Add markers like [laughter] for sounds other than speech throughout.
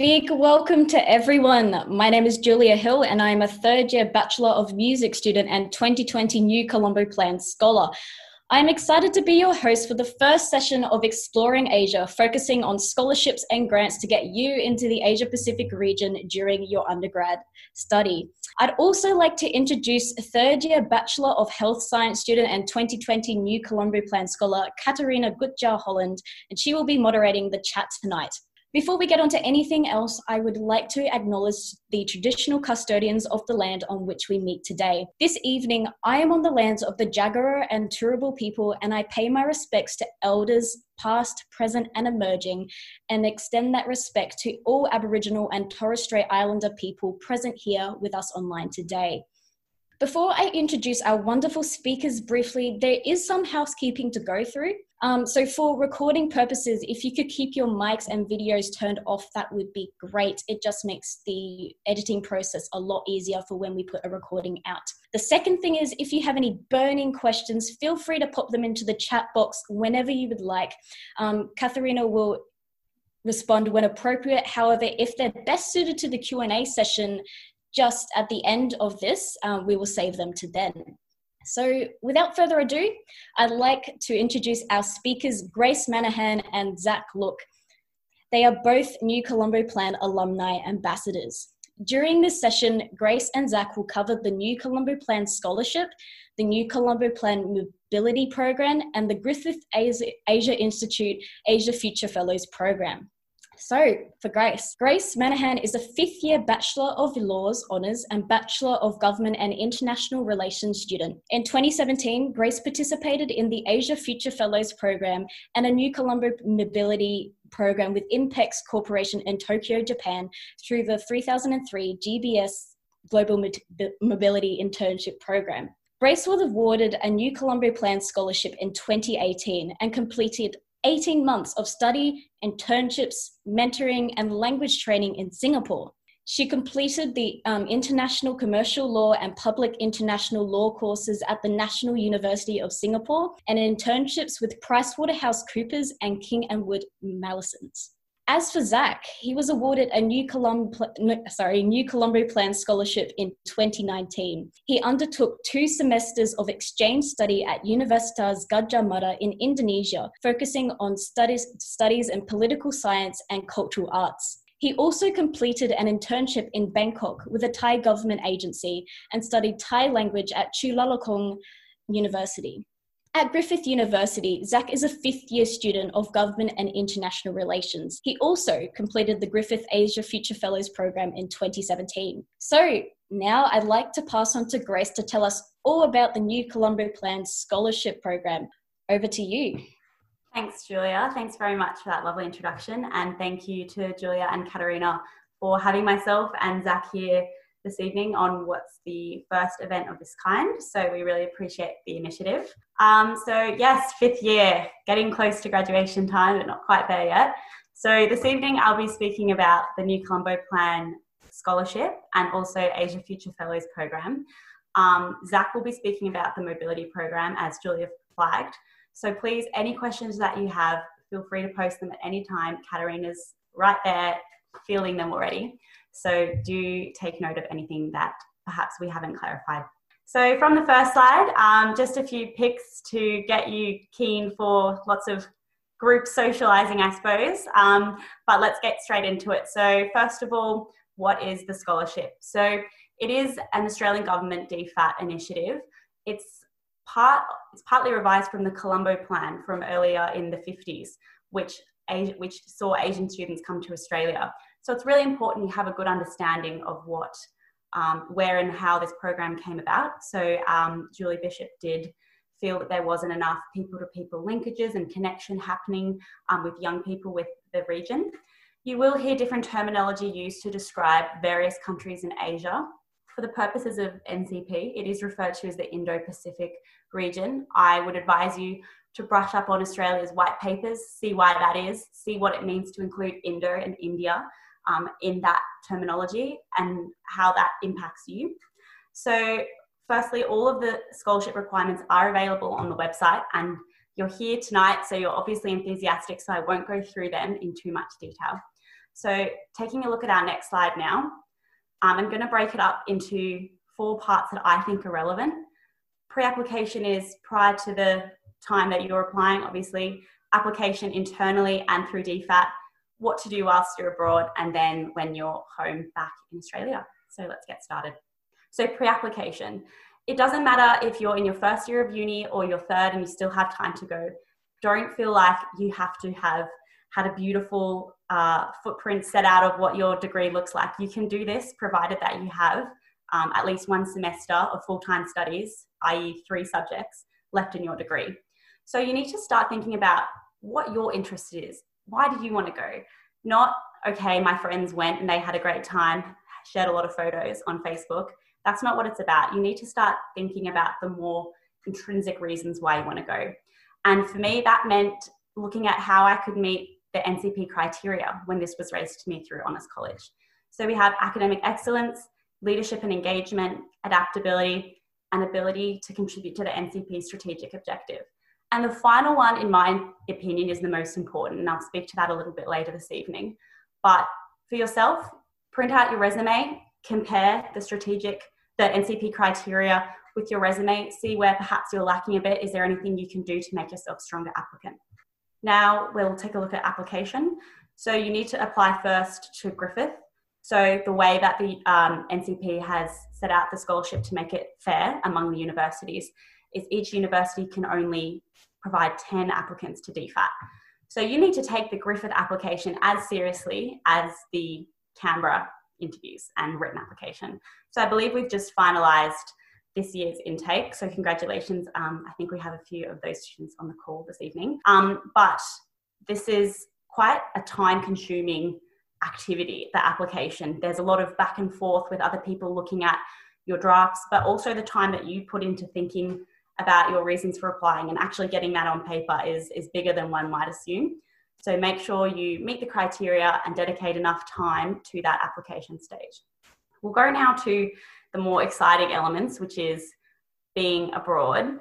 Big welcome to everyone. My name is Julia Hill, and I'm a third year Bachelor of Music student and 2020 New Colombo Plan scholar. I'm excited to be your host for the first session of Exploring Asia, focusing on scholarships and grants to get you into the Asia Pacific region during your undergrad study. I'd also like to introduce third year Bachelor of Health Science student and 2020 New Colombo Plan scholar, Katarina Gutjahr Holland, and she will be moderating the chat tonight. Before we get on to anything else, I would like to acknowledge the traditional custodians of the land on which we meet today. This evening, I am on the lands of the Jagera and Turrbal people, and I pay my respects to elders, past, present, and emerging, and extend that respect to all Aboriginal and Torres Strait Islander people present here with us online today. Before I introduce our wonderful speakers briefly, there is some housekeeping to go through. Um, so, for recording purposes, if you could keep your mics and videos turned off, that would be great. It just makes the editing process a lot easier for when we put a recording out. The second thing is if you have any burning questions, feel free to pop them into the chat box whenever you would like. Um, Katharina will respond when appropriate. However, if they're best suited to the Q&A session, just at the end of this, uh, we will save them to then. So, without further ado, I'd like to introduce our speakers, Grace Manahan and Zach Look. They are both New Colombo Plan alumni ambassadors. During this session, Grace and Zach will cover the New Colombo Plan Scholarship, the New Colombo Plan Mobility Program, and the Griffith Asia Institute Asia Future Fellows Program. So, for Grace, Grace Manahan is a fifth year Bachelor of Laws Honours and Bachelor of Government and International Relations student. In 2017, Grace participated in the Asia Future Fellows Program and a New Colombo Mobility Program with Inpex Corporation in Tokyo, Japan, through the 3003 GBS Global Mobility Internship Program. Grace was awarded a New Colombo Plan scholarship in 2018 and completed 18 months of study, internships, mentoring, and language training in Singapore. She completed the um, International Commercial Law and Public International Law courses at the National University of Singapore and internships with PricewaterhouseCoopers and King and Wood Mallesons. As for Zach, he was awarded a New Colombo, sorry, New Colombo Plan scholarship in 2019. He undertook two semesters of exchange study at Universitas Gadjah Mada in Indonesia, focusing on studies, studies in political science and cultural arts. He also completed an internship in Bangkok with a Thai government agency and studied Thai language at Chulalongkorn University. At Griffith University, Zach is a fifth year student of Government and International Relations. He also completed the Griffith Asia Future Fellows program in 2017. So now I'd like to pass on to Grace to tell us all about the New Colombo Plan Scholarship Program. Over to you. Thanks, Julia. Thanks very much for that lovely introduction. And thank you to Julia and Katarina for having myself and Zach here this evening on what's the first event of this kind. So we really appreciate the initiative. Um, so, yes, fifth year, getting close to graduation time, but not quite there yet. So, this evening I'll be speaking about the New Colombo Plan Scholarship and also Asia Future Fellows Program. Um, Zach will be speaking about the mobility program as Julia flagged. So, please, any questions that you have, feel free to post them at any time. Katarina's right there, feeling them already. So do take note of anything that perhaps we haven't clarified. So from the first slide, um, just a few picks to get you keen for lots of group socializing, I suppose. Um, but let's get straight into it. So first of all, what is the scholarship? So it is an Australian government DFAT initiative. It's part it's partly revised from the Colombo Plan from earlier in the 50s, which which saw Asian students come to Australia. So it's really important you have a good understanding of what, um, where and how this program came about. So um, Julie Bishop did feel that there wasn't enough people to people linkages and connection happening um, with young people with the region. You will hear different terminology used to describe various countries in Asia. For the purposes of NCP, it is referred to as the Indo Pacific region. I would advise you to brush up on Australia's white papers, see why that is, see what it means to include Indo and India, um, in that terminology and how that impacts you. So, firstly, all of the scholarship requirements are available on the website, and you're here tonight, so you're obviously enthusiastic, so I won't go through them in too much detail. So, taking a look at our next slide now, um, I'm going to break it up into four parts that I think are relevant. Pre application is prior to the time that you're applying, obviously, application internally and through DFAT, what to do whilst you're abroad, and then when you're home back in Australia. So, let's get started. So, pre application. It doesn't matter if you're in your first year of uni or your third and you still have time to go. Don't feel like you have to have had a beautiful uh, footprint set out of what your degree looks like. You can do this provided that you have um, at least one semester of full time studies, i.e., three subjects left in your degree. So you need to start thinking about what your interest is. Why do you want to go? Not, okay, my friends went and they had a great time, shared a lot of photos on Facebook. That's not what it's about. You need to start thinking about the more intrinsic reasons why you want to go. And for me, that meant looking at how I could meet the NCP criteria when this was raised to me through Honours College. So we have academic excellence, leadership and engagement, adaptability, and ability to contribute to the NCP strategic objective. And the final one, in my opinion, is the most important, and I'll speak to that a little bit later this evening. But for yourself, print out your resume, compare the strategic, the NCP criteria with your resume, see where perhaps you're lacking a bit. Is there anything you can do to make yourself a stronger applicant? Now we'll take a look at application. So you need to apply first to Griffith. So the way that the um, NCP has set out the scholarship to make it fair among the universities is each university can only provide 10 applicants to DFAT. So you need to take the Griffith application as seriously as the Canberra interviews and written application. So I believe we've just finalised this year's intake. So congratulations. Um, I think we have a few of those students on the call this evening. Um, but this is quite a time consuming activity, the application. There's a lot of back and forth with other people looking at your drafts, but also the time that you put into thinking about your reasons for applying and actually getting that on paper is, is bigger than one might assume. So make sure you meet the criteria and dedicate enough time to that application stage. We'll go now to the more exciting elements, which is being abroad.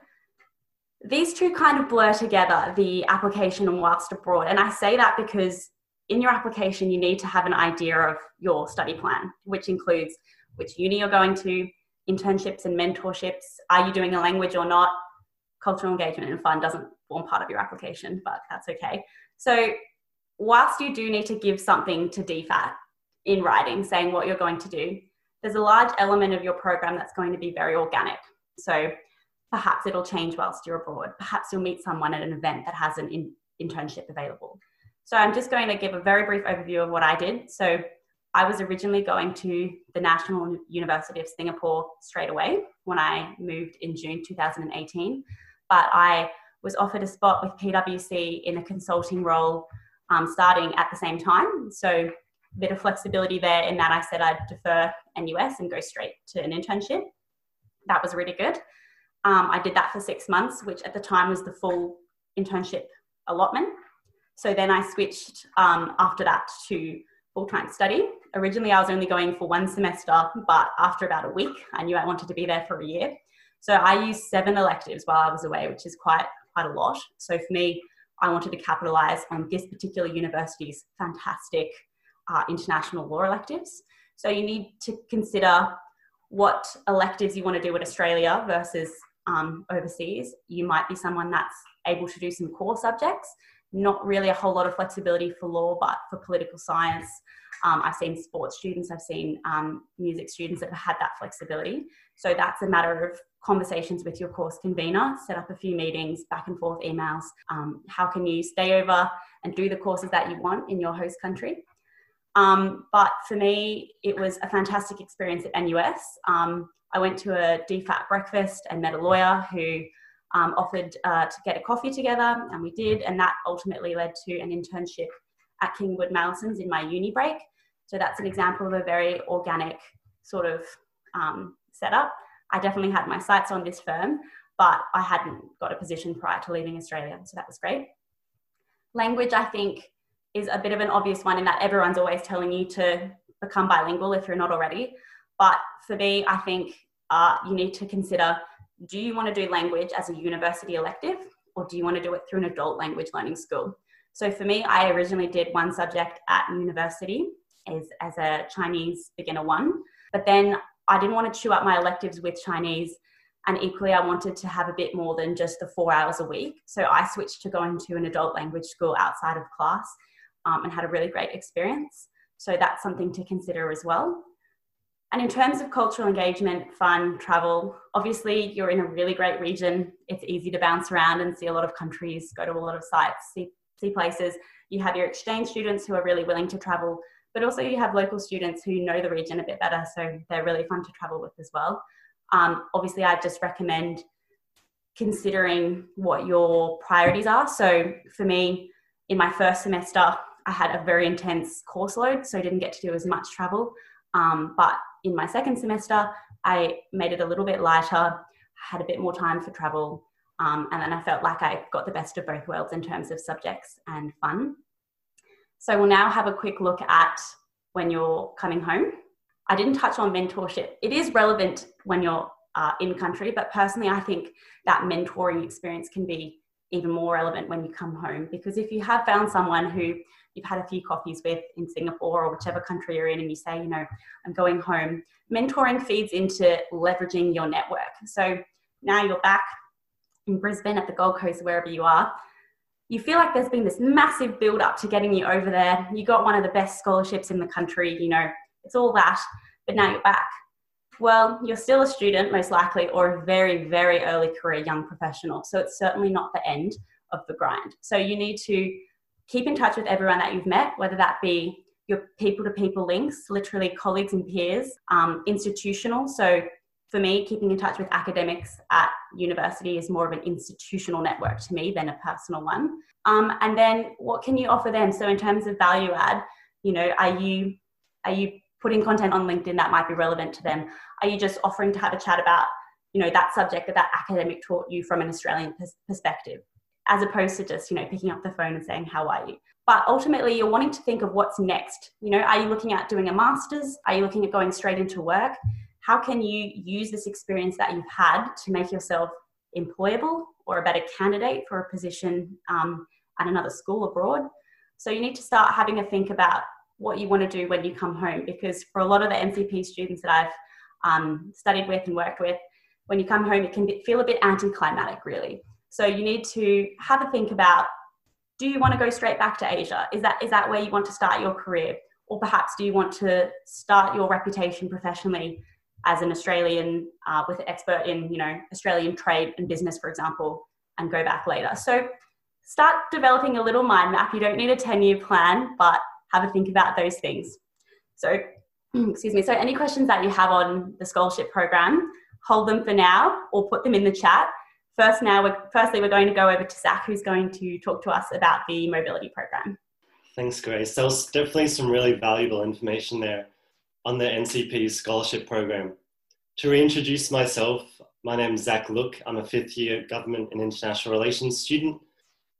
These two kind of blur together the application and whilst abroad. And I say that because in your application, you need to have an idea of your study plan, which includes which uni you're going to, internships and mentorships. Are you doing a language or not? Cultural engagement and fun doesn't form part of your application, but that's okay. So, whilst you do need to give something to DFAT in writing saying what you're going to do, there's a large element of your program that's going to be very organic. So perhaps it'll change whilst you're abroad. Perhaps you'll meet someone at an event that has an in- internship available. So I'm just going to give a very brief overview of what I did. So I was originally going to the National University of Singapore straight away when I moved in June 2018, but I was offered a spot with PwC in a consulting role um, starting at the same time. So a bit of flexibility there in that I said I'd defer NUS and go straight to an internship. That was really good. Um, I did that for six months, which at the time was the full internship allotment. So then I switched um, after that to full time study. Originally, I was only going for one semester, but after about a week, I knew I wanted to be there for a year. So I used seven electives while I was away, which is quite quite a lot. So for me, I wanted to capitalize on this particular university's fantastic uh, international law electives. So you need to consider what electives you want to do in Australia versus um, overseas. You might be someone that's able to do some core subjects, not really a whole lot of flexibility for law, but for political science. Um, I've seen sports students, I've seen um, music students that have had that flexibility. So that's a matter of conversations with your course convener, set up a few meetings, back and forth emails. Um, how can you stay over and do the courses that you want in your host country? Um, but for me, it was a fantastic experience at NUS. Um, I went to a DFAT breakfast and met a lawyer who um, offered uh, to get a coffee together, and we did, and that ultimately led to an internship at Kingwood Mallesons in my uni break. So that's an example of a very organic sort of um, setup. I definitely had my sights on this firm, but I hadn't got a position prior to leaving Australia, so that was great. Language, I think, is a bit of an obvious one in that everyone's always telling you to become bilingual if you're not already. But for me, I think uh, you need to consider do you want to do language as a university elective or do you want to do it through an adult language learning school? So for me, I originally did one subject at university as, as a Chinese beginner one, but then I didn't want to chew up my electives with Chinese. And equally, I wanted to have a bit more than just the four hours a week. So I switched to going to an adult language school outside of class um, and had a really great experience. So that's something to consider as well. And in terms of cultural engagement, fun, travel, obviously you're in a really great region. It's easy to bounce around and see a lot of countries, go to a lot of sites, see, see places. You have your exchange students who are really willing to travel, but also you have local students who know the region a bit better, so they're really fun to travel with as well. Um, obviously, I just recommend considering what your priorities are. So for me, in my first semester, I had a very intense course load, so I didn't get to do as much travel. Um, but in my second semester, I made it a little bit lighter, had a bit more time for travel, um, and then I felt like I got the best of both worlds in terms of subjects and fun. So we'll now have a quick look at when you're coming home. I didn't touch on mentorship. It is relevant when you're uh, in country, but personally, I think that mentoring experience can be even more relevant when you come home because if you have found someone who you've had a few coffees with in Singapore or whichever country you're in, and you say, you know, I'm going home, mentoring feeds into leveraging your network. So now you're back in Brisbane at the Gold Coast, wherever you are. You feel like there's been this massive build up to getting you over there. You got one of the best scholarships in the country, you know, it's all that, but now you're back. Well, you're still a student, most likely, or a very, very early career young professional. So it's certainly not the end of the grind. So you need to keep in touch with everyone that you've met, whether that be your people to people links, literally colleagues and peers, um, institutional. So for me, keeping in touch with academics at university is more of an institutional network to me than a personal one. Um, and then what can you offer them? So in terms of value add, you know, are you are you putting content on LinkedIn that might be relevant to them? Are you just offering to have a chat about, you know, that subject that that academic taught you from an Australian pers- perspective? as opposed to just, you know, picking up the phone and saying, How are you? But ultimately, you're wanting to think of what's next. You know, are you looking at doing a master's? Are you looking at going straight into work? How can you use this experience that you've had to make yourself employable or a better candidate for a position um, at another school abroad? So you need to start having a think about what you want to do when you come home because for a lot of the NCP students that I've um, studied with and worked with, when you come home, it can be, feel a bit anticlimactic, really. So you need to have a think about do you want to go straight back to Asia? Is that is that where you want to start your career? Or perhaps do you want to start your reputation professionally as an Australian uh, with an expert in you know Australian trade and business, for example, and go back later? So start developing a little mind map. You don't need a 10 year plan, but have a think about those things. So, [clears throat] excuse me. So, any questions that you have on the scholarship program, hold them for now or put them in the chat first now, we're, firstly, we're going to go over to Zach, who's going to talk to us about the mobility program. Thanks, Grace. There was definitely some really valuable information there on the NCP scholarship program. To reintroduce myself, my name is Zach Look. I'm a fifth year government and international relations student,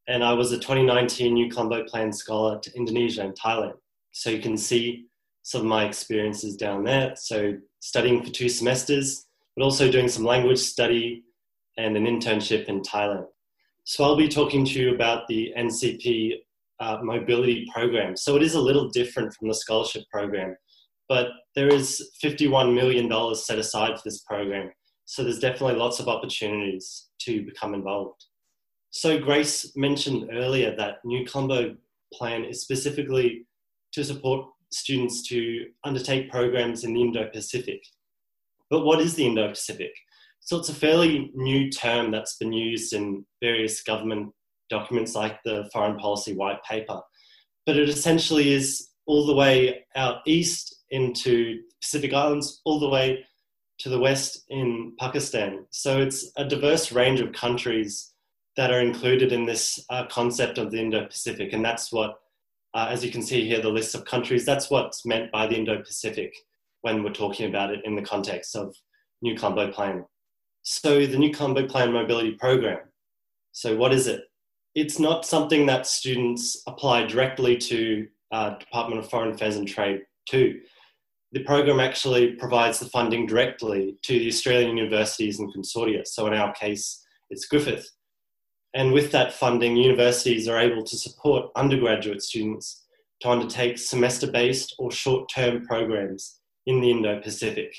and I was a 2019 New Colombo Plan Scholar to Indonesia and Thailand. So you can see some of my experiences down there. So studying for two semesters, but also doing some language study, and an internship in Thailand. So I'll be talking to you about the NCP uh, mobility program. So it is a little different from the scholarship program, but there is $51 million set aside for this program. So there's definitely lots of opportunities to become involved. So Grace mentioned earlier that New Colombo plan is specifically to support students to undertake programs in the Indo-Pacific. But what is the Indo-Pacific? So it's a fairly new term that's been used in various government documents like the Foreign Policy White Paper. But it essentially is all the way out east into Pacific Islands, all the way to the west in Pakistan. So it's a diverse range of countries that are included in this uh, concept of the Indo Pacific. And that's what, uh, as you can see here, the list of countries, that's what's meant by the Indo Pacific when we're talking about it in the context of New Colombo Plan. So the New Colombo Plan Mobility Program. So what is it? It's not something that students apply directly to uh, Department of Foreign Affairs and Trade to. The program actually provides the funding directly to the Australian universities and consortia. So in our case, it's Griffith. And with that funding, universities are able to support undergraduate students to undertake semester based or short term programs in the Indo Pacific.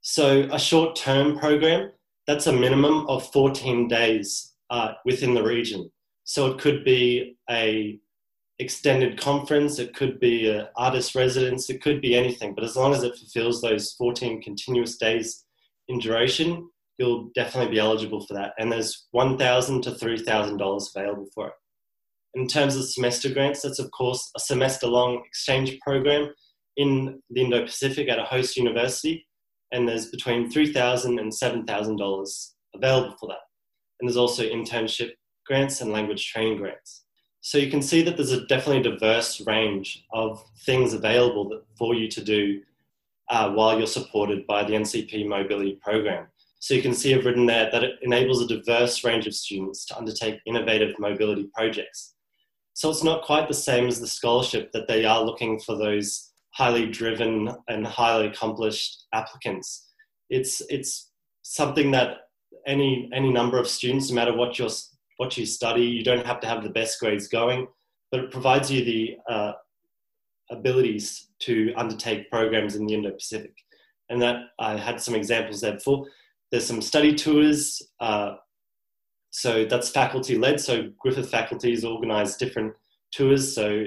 So, a short term program, that's a minimum of 14 days uh, within the region. So, it could be a extended conference, it could be an artist residence, it could be anything, but as long as it fulfills those 14 continuous days in duration, you'll definitely be eligible for that. And there's 1,000 to $3,000 available for it. In terms of semester grants, that's of course a semester long exchange program in the Indo Pacific at a host university, and there's between $3,000 and $7,000 available for that. And there's also internship grants and language training grants. So you can see that there's a definitely diverse range of things available for you to do uh, while you're supported by the NCP Mobility Program. So you can see I've written there that it enables a diverse range of students to undertake innovative mobility projects. So it's not quite the same as the scholarship that they are looking for those highly driven and highly accomplished applicants. It's, it's something that any, any number of students, no matter what you're what you study. You don't have to have the best grades going, but it provides you the uh, abilities to undertake programs in the Indo-Pacific. And that I had some examples there before. There's some study tours. Uh, so that's faculty led. So Griffith faculties organize different tours. So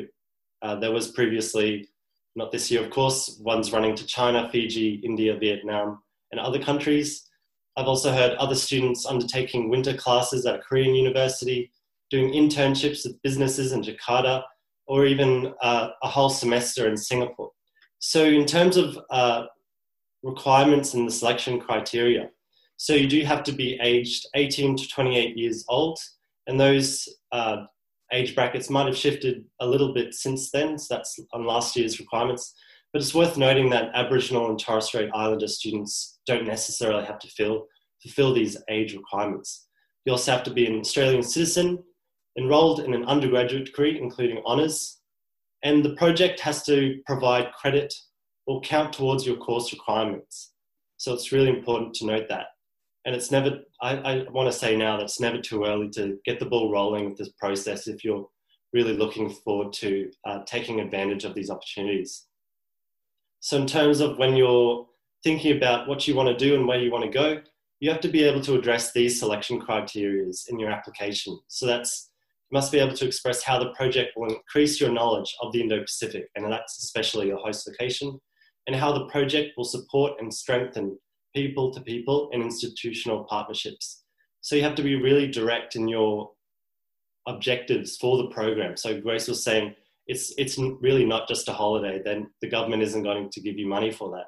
uh, there was previously, not this year, of course, ones running to China, Fiji, India, Vietnam, and other countries. I've also heard other students undertaking winter classes at a Korean university, doing internships with businesses in Jakarta, or even uh, a whole semester in Singapore. So, in terms of uh, requirements and the selection criteria, so you do have to be aged 18 to 28 years old, and those uh, age brackets might have shifted a little bit since then. So that's on last year's requirements. But it's worth noting that Aboriginal and Torres Strait Islander students don't necessarily have to fill, fulfill these age requirements. You also have to be an Australian citizen, enrolled in an undergraduate degree, including honours, and the project has to provide credit or count towards your course requirements. So it's really important to note that. And it's never, I, I want to say now that it's never too early to get the ball rolling with this process if you're really looking forward to uh, taking advantage of these opportunities. So, in terms of when you're thinking about what you want to do and where you want to go, you have to be able to address these selection criteria in your application. So, that's you must be able to express how the project will increase your knowledge of the Indo Pacific, and that's especially your host location, and how the project will support and strengthen people to people and institutional partnerships. So, you have to be really direct in your objectives for the program. So, Grace was saying, it's it's really not just a holiday. Then the government isn't going to give you money for that.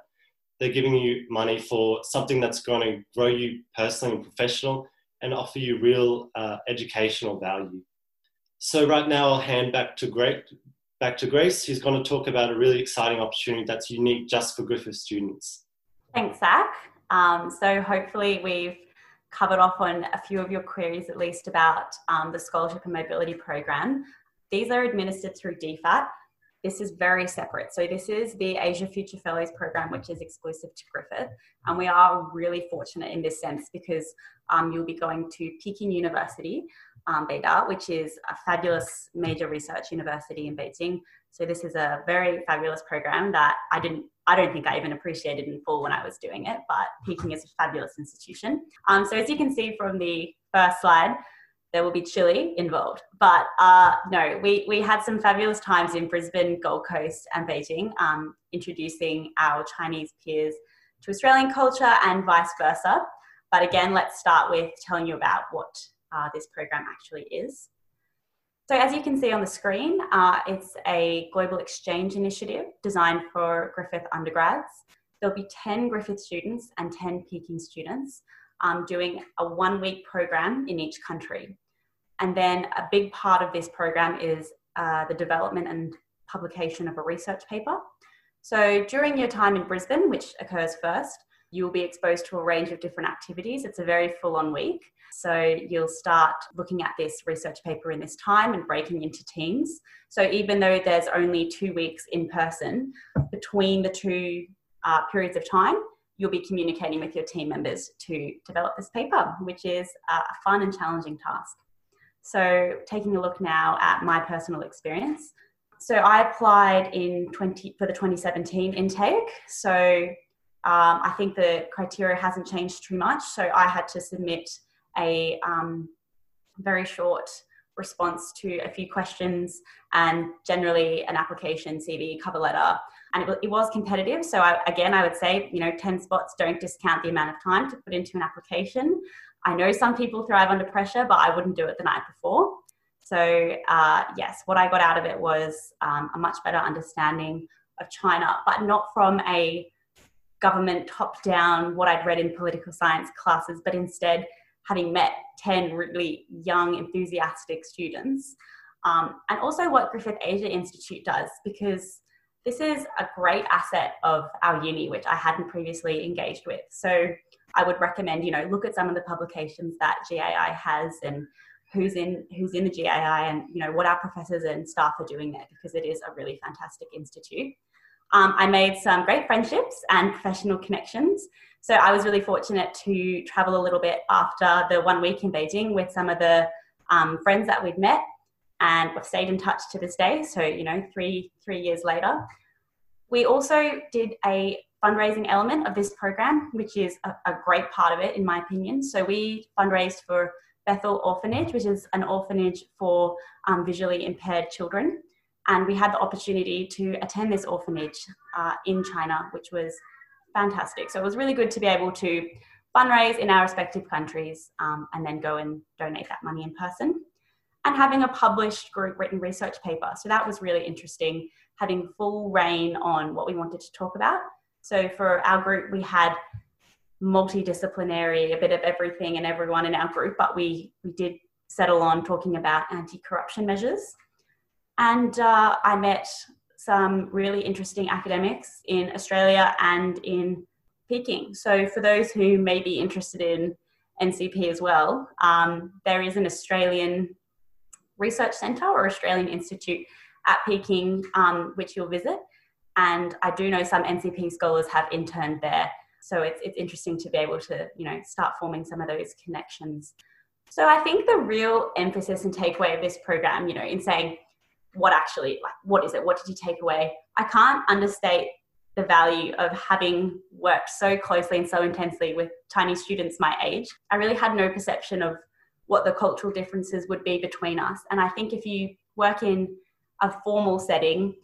They're giving you money for something that's going to grow you personally and professional and offer you real uh, educational value. So right now I'll hand back to Greg, back to Grace, who's going to talk about a really exciting opportunity that's unique just for Griffith students. Thanks, Zach. Um, so hopefully we've covered off on a few of your queries at least about um, the scholarship and mobility program. These are administered through DFAT. This is very separate. So this is the Asia Future Fellows program, which is exclusive to Griffith. And we are really fortunate in this sense because um, you'll be going to Peking University, um, Beida, which is a fabulous major research university in Beijing. So this is a very fabulous program that I didn't, I don't think I even appreciated in full when I was doing it, but Peking is a fabulous institution. Um, so as you can see from the first slide, there will be chili involved. But uh, no, we, we had some fabulous times in Brisbane, Gold Coast, and Beijing, um, introducing our Chinese peers to Australian culture and vice versa. But again, let's start with telling you about what uh, this program actually is. So, as you can see on the screen, uh, it's a global exchange initiative designed for Griffith undergrads. There'll be 10 Griffith students and 10 Peking students um, doing a one week program in each country. And then a big part of this program is uh, the development and publication of a research paper. So during your time in Brisbane, which occurs first, you'll be exposed to a range of different activities. It's a very full on week. So you'll start looking at this research paper in this time and breaking into teams. So even though there's only two weeks in person, between the two uh, periods of time, you'll be communicating with your team members to develop this paper, which is a fun and challenging task. So, taking a look now at my personal experience. So, I applied in 20 for the 2017 intake. So, um, I think the criteria hasn't changed too much. So, I had to submit a um, very short response to a few questions and generally an application, CV, cover letter. And it, it was competitive. So I, again, I would say, you know, 10 spots don't discount the amount of time to put into an application. I know some people thrive under pressure, but I wouldn't do it the night before. So uh, yes, what I got out of it was um, a much better understanding of China, but not from a government top down, what I'd read in political science classes, but instead having met 10 really young, enthusiastic students. Um, and also what Griffith Asia Institute does, because this is a great asset of our uni, which I hadn't previously engaged with. So I would recommend, you know, look at some of the publications that GAI has and who's in who's in the GAI and you know what our professors and staff are doing there because it is a really fantastic institute. Um, I made some great friendships and professional connections so I was really fortunate to travel a little bit after the one week in Beijing with some of the um, friends that we'd met and we've stayed in touch to this day. So, you know, three, three years later. We also did a fundraising element of this program, which is a, a great part of it, in my opinion. So we fundraised for Bethel Orphanage, which is an orphanage for um, visually impaired children. And we had the opportunity to attend this orphanage uh, in China, which was fantastic. So it was really good to be able to fundraise in our respective countries um, and then go and donate that money in person. And having a published group written research paper. So that was really interesting, having full rein on what we wanted to talk about. So for our group, we had multidisciplinary, a bit of everything and everyone in our group, but we, we did settle on talking about anti corruption measures. And uh, I met some really interesting academics in Australia and in Peking. So, for those who may be interested in NCP as well, um, there is an Australian research centre or Australian institute at Peking, um, which you'll visit. And I do know some NCP scholars have interned there. So it's, it's interesting to be able to, you know, start forming some of those connections. So I think the real emphasis and takeaway of this program, you know, in saying what actually like what is it what did you take away i can't understate the value of having worked so closely and so intensely with tiny students my age i really had no perception of what the cultural differences would be between us. And i think if you work in a formal setting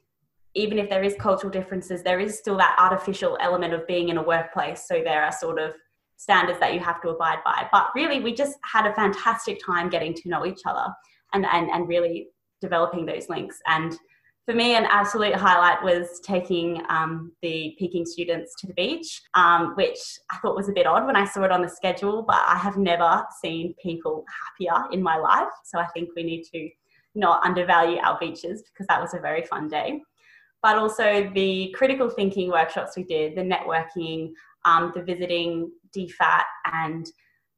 even if there is cultural differences there is still that artificial element of being in a workplace. So there are sort of standards that you have to abide by. But really we just had a fantastic time getting to know each other and and, and really developing those links. And for me, an absolute highlight was taking um, the Peking students to the beach, um, which I thought was a bit odd when I saw it on the schedule, but I have never seen people happier in my life. So I think we need to not undervalue our beaches because that was a very fun day. But also the critical thinking workshops we did, the networking, um, the visiting DFAT and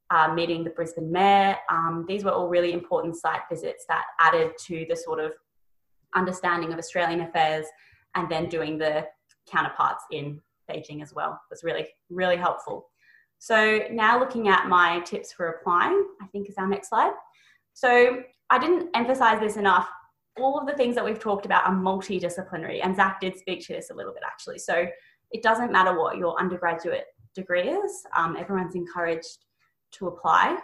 uh, meeting the Brisbane Mayor. Um, these were all really important site visits that added to the sort of understanding of Australian affairs and then doing the counterparts in Beijing as well was really, really helpful. So now looking at my tips for applying, I think is our next slide. So I didn't emphasize this enough. All of the things that we've talked about are multidisciplinary, and Zach did speak to this a little bit actually. So it doesn't matter what your undergraduate degree is, um, everyone's encouraged to apply.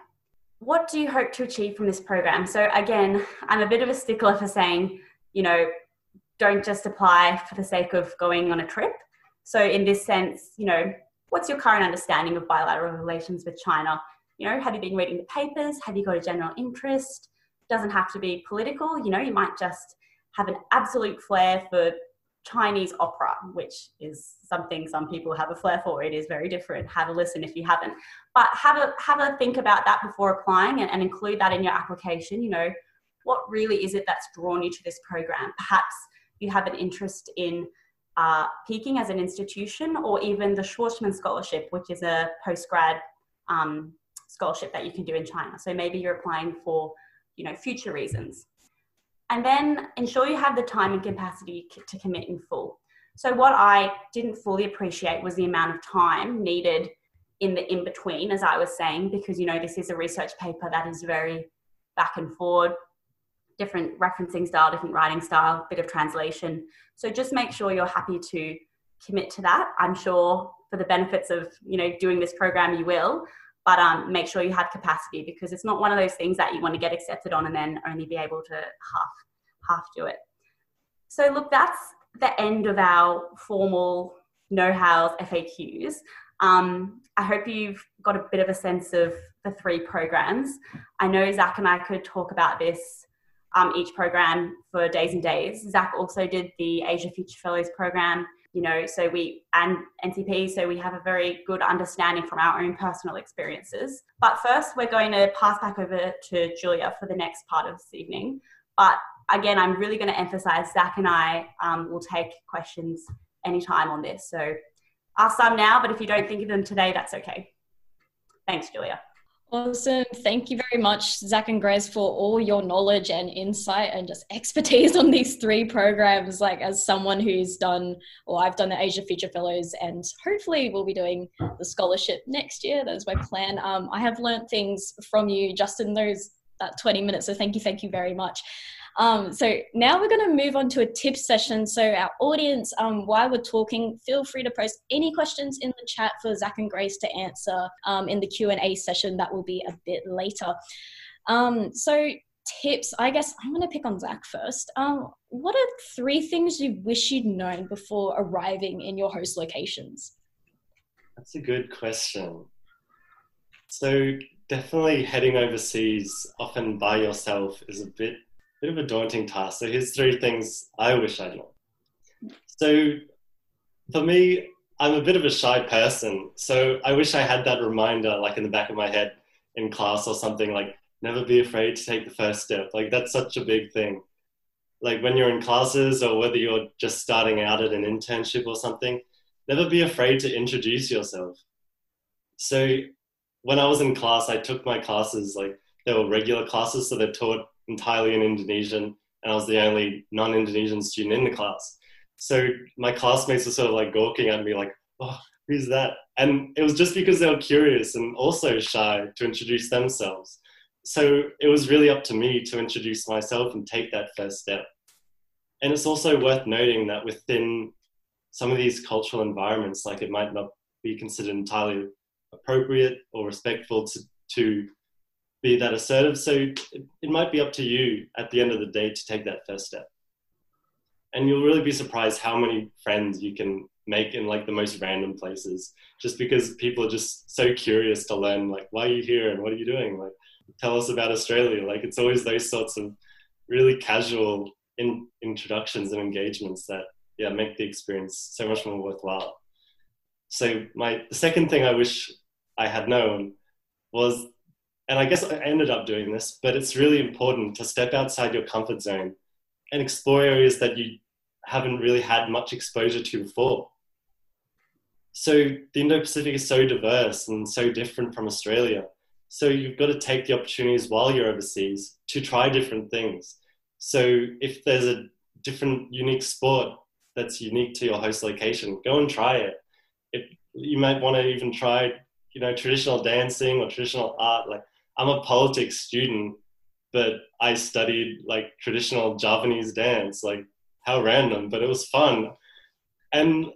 What do you hope to achieve from this program? So, again, I'm a bit of a stickler for saying, you know, don't just apply for the sake of going on a trip. So, in this sense, you know, what's your current understanding of bilateral relations with China? You know, have you been reading the papers? Have you got a general interest? Doesn't have to be political. You know, you might just have an absolute flair for Chinese opera, which is something some people have a flair for. It is very different. Have a listen if you haven't. But have a have a think about that before applying and, and include that in your application. You know, what really is it that's drawn you to this program? Perhaps you have an interest in uh, Peking as an institution, or even the Schwarzman Scholarship, which is a postgrad um, scholarship that you can do in China. So maybe you're applying for, you know, future reasons and then ensure you have the time and capacity to commit in full. So, what I didn't fully appreciate was the amount of time needed in the in between, as I was saying, because you know, this is a research paper that is very back and forward, different referencing style, different writing style, bit of translation. So just make sure you're happy to commit to that. I'm sure for the benefits of you know doing this program you will, but um, make sure you have capacity because it's not one of those things that you want to get accepted on and then only be able to half half do it. So look, that's the end of our formal know-hows FAQs. Um, I hope you've got a bit of a sense of the three programs. I know Zach and I could talk about this um, each program for days and days. Zach also did the Asia Future Fellows program, you know, so we, and NCP, so we have a very good understanding from our own personal experiences. But first, we're going to pass back over to Julia for the next part of this evening. But again, I'm really going to emphasize Zach and I um, will take questions anytime on this. So ask some now, but if you don't think of them today, that's okay. Thanks, Julia. Awesome. Thank you very much, Zach and Grace, for all your knowledge and insight and just expertise [laughs] on these three programs. Like, as someone who's done, well, I've done the Asia Future Fellows, and hopefully we'll be doing the scholarship next year. That's my plan. Um, I have learned things from you just in those that 20 minutes. So, thank you, thank you very much. Um, so now we're going to move on to a tip session. So our audience, um, while we're talking, feel free to post any questions in the chat for Zach and Grace to answer um, in the Q and A session. That will be a bit later. Um, so tips, I guess I'm going to pick on Zach first. Um, what are three things you wish you'd known before arriving in your host locations? That's a good question. So definitely heading overseas, often by yourself, is a bit bit of a daunting task. So here's three things I wish I'd known. So for me, I'm a bit of a shy person. So I wish I had that reminder like in the back of my head in class or something like never be afraid to take the first step. Like that's such a big thing. Like when you're in classes or whether you're just starting out at an internship or something, never be afraid to introduce yourself. So when I was in class, I took my classes like they were regular classes, so they taught entirely in Indonesian, and I was the only non-Indonesian student in the class. So my classmates were sort of like gawking at me, like, "Oh, who's that?" And it was just because they were curious and also shy to introduce themselves. So it was really up to me to introduce myself and take that first step. And it's also worth noting that within some of these cultural environments, like it might not be considered entirely appropriate or respectful to, to be that assertive. So it, might be up to you at the end of the day to take that first step. And you'll really be surprised how many friends you can make in like the most random places just because people are just so curious to learn like why are you here and what are you doing like tell us about australia like it's always those sorts of really casual in, introductions and engagements that yeah make the experience so much more worthwhile so my the second thing i wish i had known was and I guess I ended up doing this, but it's really important to step outside your comfort zone and explore areas that you haven't really had much exposure to before. So the Indo-Pacific is so diverse and so different from Australia. So you've got to take the opportunities while you're overseas to try different things. So if there's a different unique sport that's unique to your host location, go and try it. If you might want to even try, you know, traditional dancing or traditional art, like I'm a politics student, but I studied like traditional Javanese dance. Like how random, but it was fun. And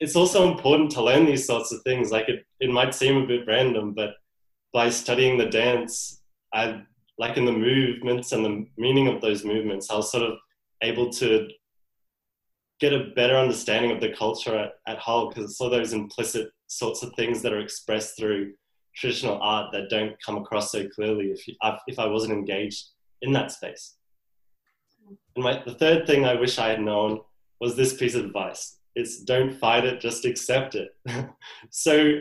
it's also important to learn these sorts of things. Like it, it might seem a bit random, but by studying the dance, I like in the movements and the meaning of those movements, I was sort of able to get a better understanding of the culture at, at Hull because it's all those implicit sorts of things that are expressed through traditional art that don't come across so clearly if, I, if I wasn't engaged in that space. And my, the third thing I wish I had known was this piece of advice. It's don't fight it, just accept it. [laughs] so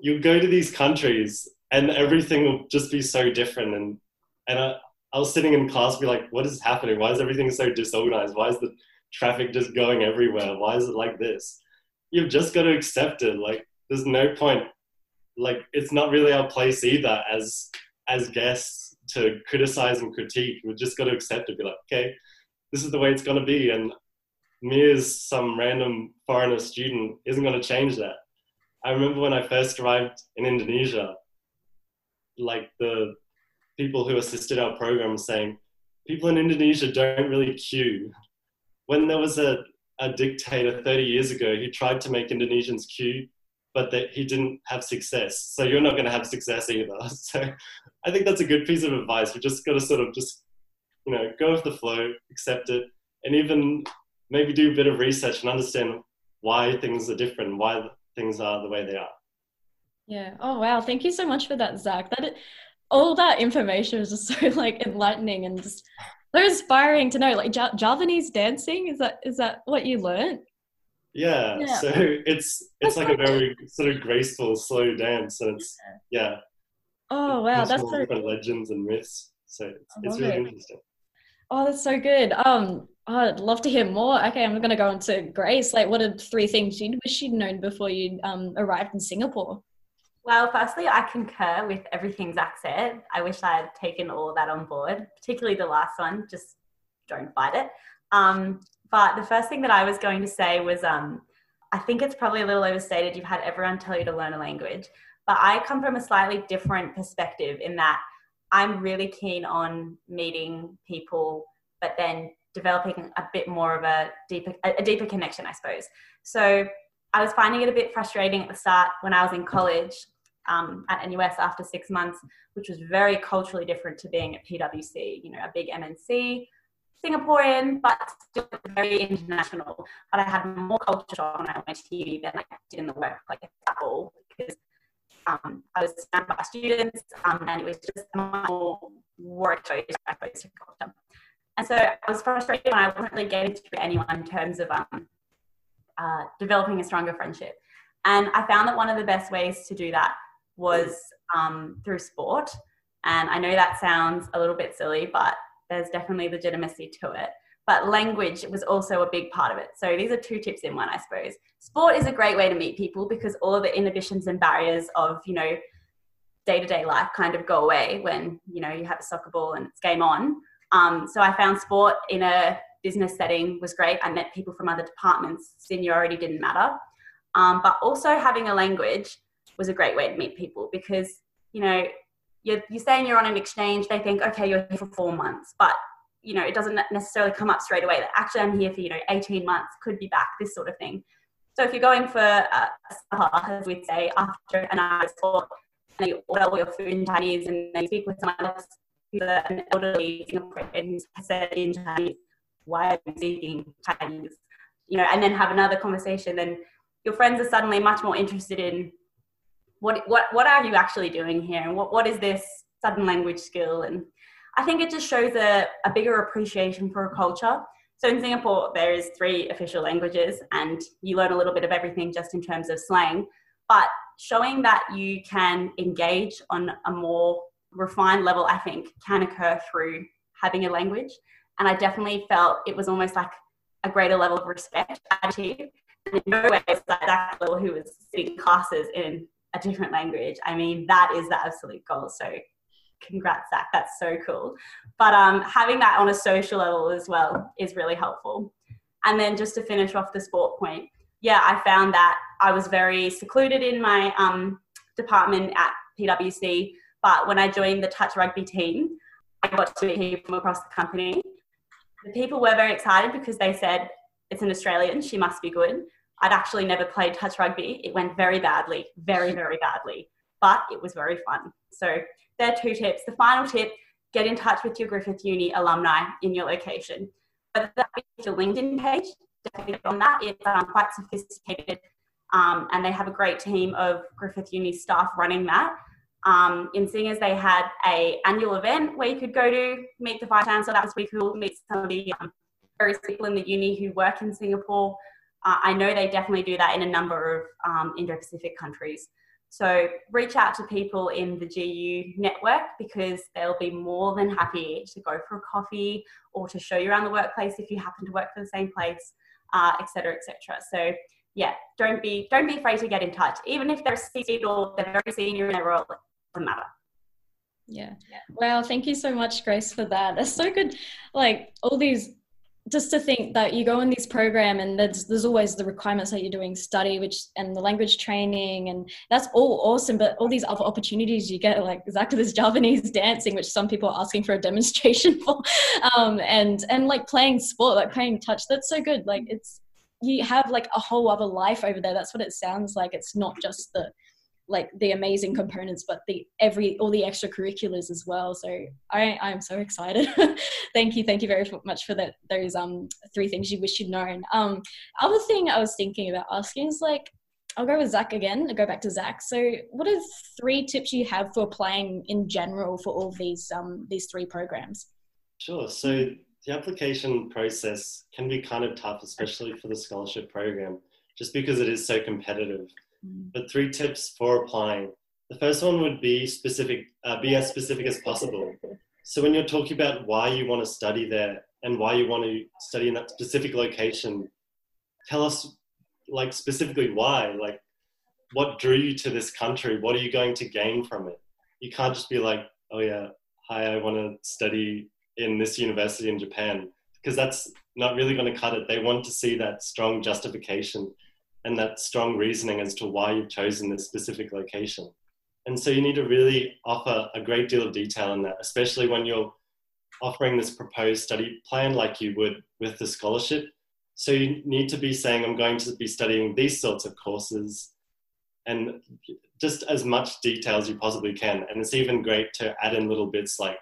you go to these countries and everything will just be so different. And, and I, I was sitting in class be like, what is happening? Why is everything so disorganized? Why is the traffic just going everywhere? Why is it like this? You've just got to accept it. Like, there's no point like it's not really our place either as as guests to criticize and critique. We've just got to accept it, be like, okay, this is the way it's going to be, and me as some random foreigner student isn't going to change that. I remember when I first arrived in Indonesia, like the people who assisted our program saying people in Indonesia don't really queue. When there was a, a dictator 30 years ago who tried to make Indonesians queue, but that he didn't have success. So you're not going to have success either. [laughs] So I think that's a good piece of advice. We just got to sort of just, you know, go with the flow, accept it, and even maybe do a bit of research and understand why things are different, why things are the way they are. Yeah. Oh wow. Thank you so much for that, Zach. That all that information was just [laughs] so like enlightening and just so inspiring to know. Like Javanese dancing is that is that what you learned? Yeah. yeah. So [laughs] it's it's like a [laughs] very sort of graceful, slow dance, and it's yeah. Oh wow, that's so different legends and myths. So it's, it's really it. interesting. Oh, that's so good. Um, oh, I'd love to hear more. Okay, I'm gonna go on to Grace. Like, what are three things you wish you'd known before you um arrived in Singapore? Well, firstly, I concur with everything Zach said. I wish I had taken all of that on board, particularly the last one. Just don't fight it. Um, but the first thing that I was going to say was um, I think it's probably a little overstated. You've had everyone tell you to learn a language. But I come from a slightly different perspective in that I'm really keen on meeting people, but then developing a bit more of a deeper a deeper connection, I suppose. So I was finding it a bit frustrating at the start when I was in college um, at NUS after six months, which was very culturally different to being at PwC. You know, a big MNC, Singaporean, but still very international. But I had more culture shock when I went to uni than I did in the workplace at all because um, I was surrounded by students, um, and it was just more war exposure, to culture. And so I was frustrated when I wasn't really getting to anyone in terms of um, uh, developing a stronger friendship. And I found that one of the best ways to do that was um, through sport. And I know that sounds a little bit silly, but there's definitely legitimacy to it but language was also a big part of it. So these are two tips in one, I suppose. Sport is a great way to meet people because all of the inhibitions and barriers of, you know, day-to-day life kind of go away when, you know, you have a soccer ball and it's game on. Um, so I found sport in a business setting was great. I met people from other departments. Seniority didn't matter. Um, but also having a language was a great way to meet people because, you know, you're, you're saying you're on an exchange, they think, okay, you're here for four months, but you know, it doesn't necessarily come up straight away that actually I'm here for, you know, 18 months, could be back, this sort of thing. So if you're going for a supper, as we'd say, after an hour sport, and you order all your food in Chinese and then you speak with someone else an elderly Singaporean who's said in Chinese, why are you speaking Chinese? You know, and then have another conversation, then your friends are suddenly much more interested in what what what are you actually doing here and what, what is this sudden language skill and I think it just shows a, a bigger appreciation for a culture. So in Singapore, there is three official languages, and you learn a little bit of everything just in terms of slang. But showing that you can engage on a more refined level, I think, can occur through having a language. And I definitely felt it was almost like a greater level of respect attitude. And in no way is that that who was sitting classes in a different language. I mean, that is the absolute goal. So congrats zach. That's so cool. But um, having that on a social level as well is really helpful. And then just to finish off the sport point yeah i found that i was very secluded in my um, department at pwc but when i joined the touch rugby team i got to meet people from across the company. The people were very excited because they said it's an australian. She must be good i'd actually never played touch rugby it went very badly very very badly but it was very fun so there are two tips. The final tip get in touch with your Griffith Uni alumni in your location. Whether that be your LinkedIn page, definitely on that. It's um, quite sophisticated um, and they have a great team of Griffith Uni staff running that. Um, in Singers, they had a annual event where you could go to meet the vice chancellor. That was really cool. Meet some of the um, various people in the uni who work in Singapore. Uh, I know they definitely do that in a number of um, Indo-Pacific countries. So reach out to people in the GU network because they'll be more than happy to go for a coffee or to show you around the workplace if you happen to work for the same place, uh, et cetera, et. So yeah, don't be don't be afraid to get in touch, even if they're seated or they're very senior in their role. It doesn't matter. Yeah. yeah. Thank you so much, Grace, for that. That's so good. Like all these just to think that you go in this program and there's there's always the requirements that you're doing study which and the language training and that's all awesome but all these other opportunities you get like exactly this [laughs] javanese dancing which some people are asking for a demonstration [laughs] for um, and and like playing sport like playing touch that's so good like it's you have like a whole other life over there that's what it sounds like it's not just the like the amazing components but the every all the extracurriculars as well. So i i'm so excited. [laughs] Thank you. Thank you very much for that those um three things you wish you'd known. Um other thing i was thinking about asking is like i'll go with zach again I'll go back to zach. So what are three tips you have for applying in general for all these um these three programs? Sure. So the application process can be kind of tough especially for the scholarship program just because it is so competitive but three tips for applying. The first one would be specific, uh, be as specific as possible. So when you're talking about why you want to study there and why you want to study in that specific location, tell us like specifically why, like what drew you to this country? What are you going to gain from it? You can't just be like, oh yeah, hi, I want to study in this university in Japan because that's not really going to cut it. They want to see that strong justification and that strong reasoning as to why you've chosen this specific location. And so you need to really offer a great deal of detail in that, especially when you're offering this proposed study plan like you would with the scholarship. So you need to be saying, I'm going to be studying these sorts of courses and just as much detail as you possibly can. And it's even great to add in little bits like,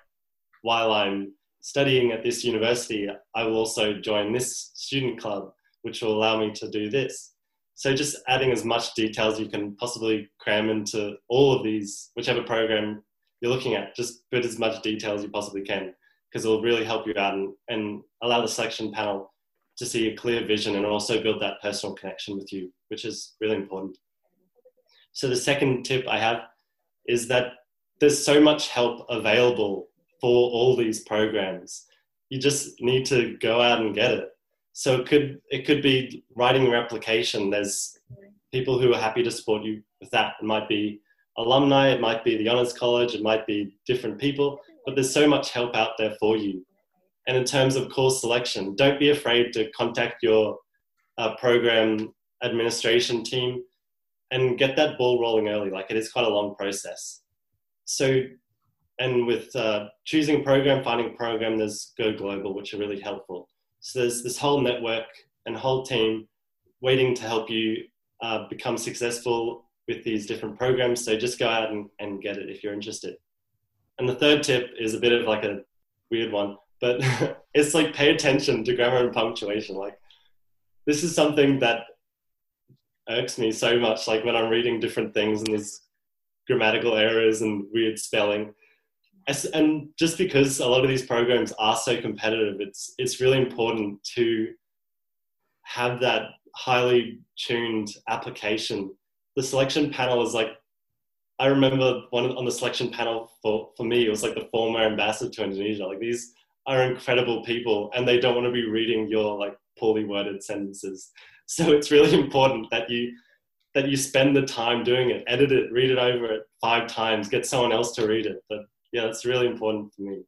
while I'm studying at this university, I will also join this student club, which will allow me to do this. So just adding as much detail as you can possibly cram into all of these, whichever program you're looking at, just put as much detail as you possibly can because it will really help you out and, and allow the selection panel to see a clear vision and also build that personal connection with you, which is really important. So the second tip I have is that there's so much help available for all these programs. You just need to go out and get it so it could it could be writing your application. There's people who are happy to support you with that. It might be alumni, it might be the honors college, it might be different people, but there's so much help out there for you. And in terms of course selection, don't be afraid to contact your uh, program administration team and get that ball rolling early. Like it is quite a long process. So, and with uh, choosing a program, finding a program, there's Go Global, which are really helpful. So there's this whole network and whole team waiting to help you uh, become successful with these different programs. So just go out and, and get it if you're interested. And the third tip is a bit of like a weird one, but [laughs] it's like pay attention to grammar and punctuation. Like this is something that irks me so much. Like when I'm reading different things and there's grammatical errors and weird spelling and just because a lot of these programs are so competitive, it's it's really important to have that highly tuned application. The selection panel is like I remember one on the selection panel for, for me, it was like the former ambassador to Indonesia. Like these are incredible people and they don't want to be reading your like poorly worded sentences. So it's really important that you that you spend the time doing it, edit it, read it over it five times, get someone else to read it. But yeah, it's really important for me.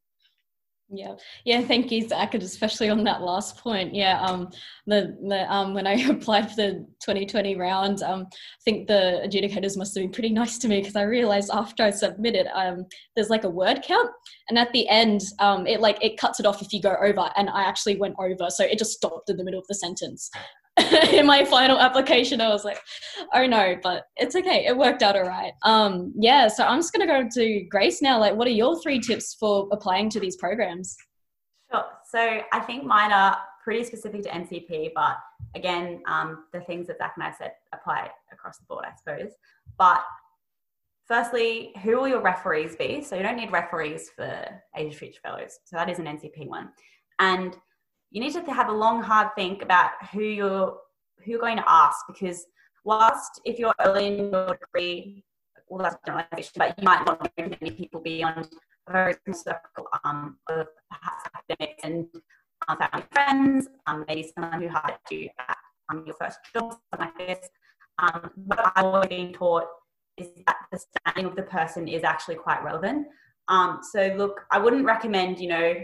Yeah, yeah. Thank you, Zach, and especially on that last point. Yeah, um, the, the um, when I [laughs] applied for the 2020 round, um, I think the adjudicators must have been pretty nice to me because I realized after I submitted, um, there's like a word count, and at the end, um, it like it cuts it off if you go over, and I actually went over, so it just stopped in the middle of the sentence. [laughs] in my final application i was like oh no but it's okay. It worked out all right. Um yeah so i'm just going to go to grace now. Like what are your three tips for applying to these programs? Sure. So i think mine are pretty specific to ncp but again um, the things that zach and i said apply across the board i suppose. But firstly who will your referees be? So you don't need referees for asia future fellows. So that is an ncp one. And you need to have a long, hard think about who you're who you're going to ask because whilst if you're early in your degree, well that's a generalization, but you might not know many people beyond a very circle um, of perhaps academics and um, family friends, um, maybe someone who hired you at um, your first job, something like this. Um, what I've always been taught is that the standing of the person is actually quite relevant. Um, so look, I wouldn't recommend, you know,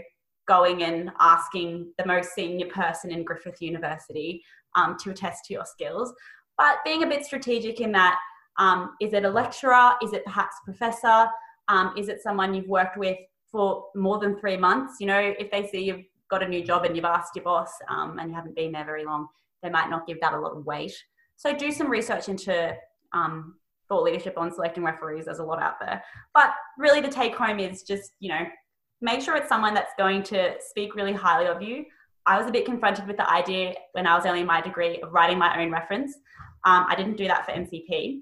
going and asking the most senior person in Griffith University um, to attest to your skills, but being a bit strategic in that um, is it a lecturer? Is it perhaps a professor? Um, is it someone you've worked with for more than three months? You know, if they see you've got a new job and you've asked your boss um, and you haven't been there very long, they might not give that a lot of weight. So do some research into um, thought leadership on selecting referees. There's a lot out there. But really, the take home is just, you know, make sure it's someone that's going to speak really highly of you. I was a bit confronted with the idea when I was early in my degree of writing my own reference. Um, I didn't do that for NCP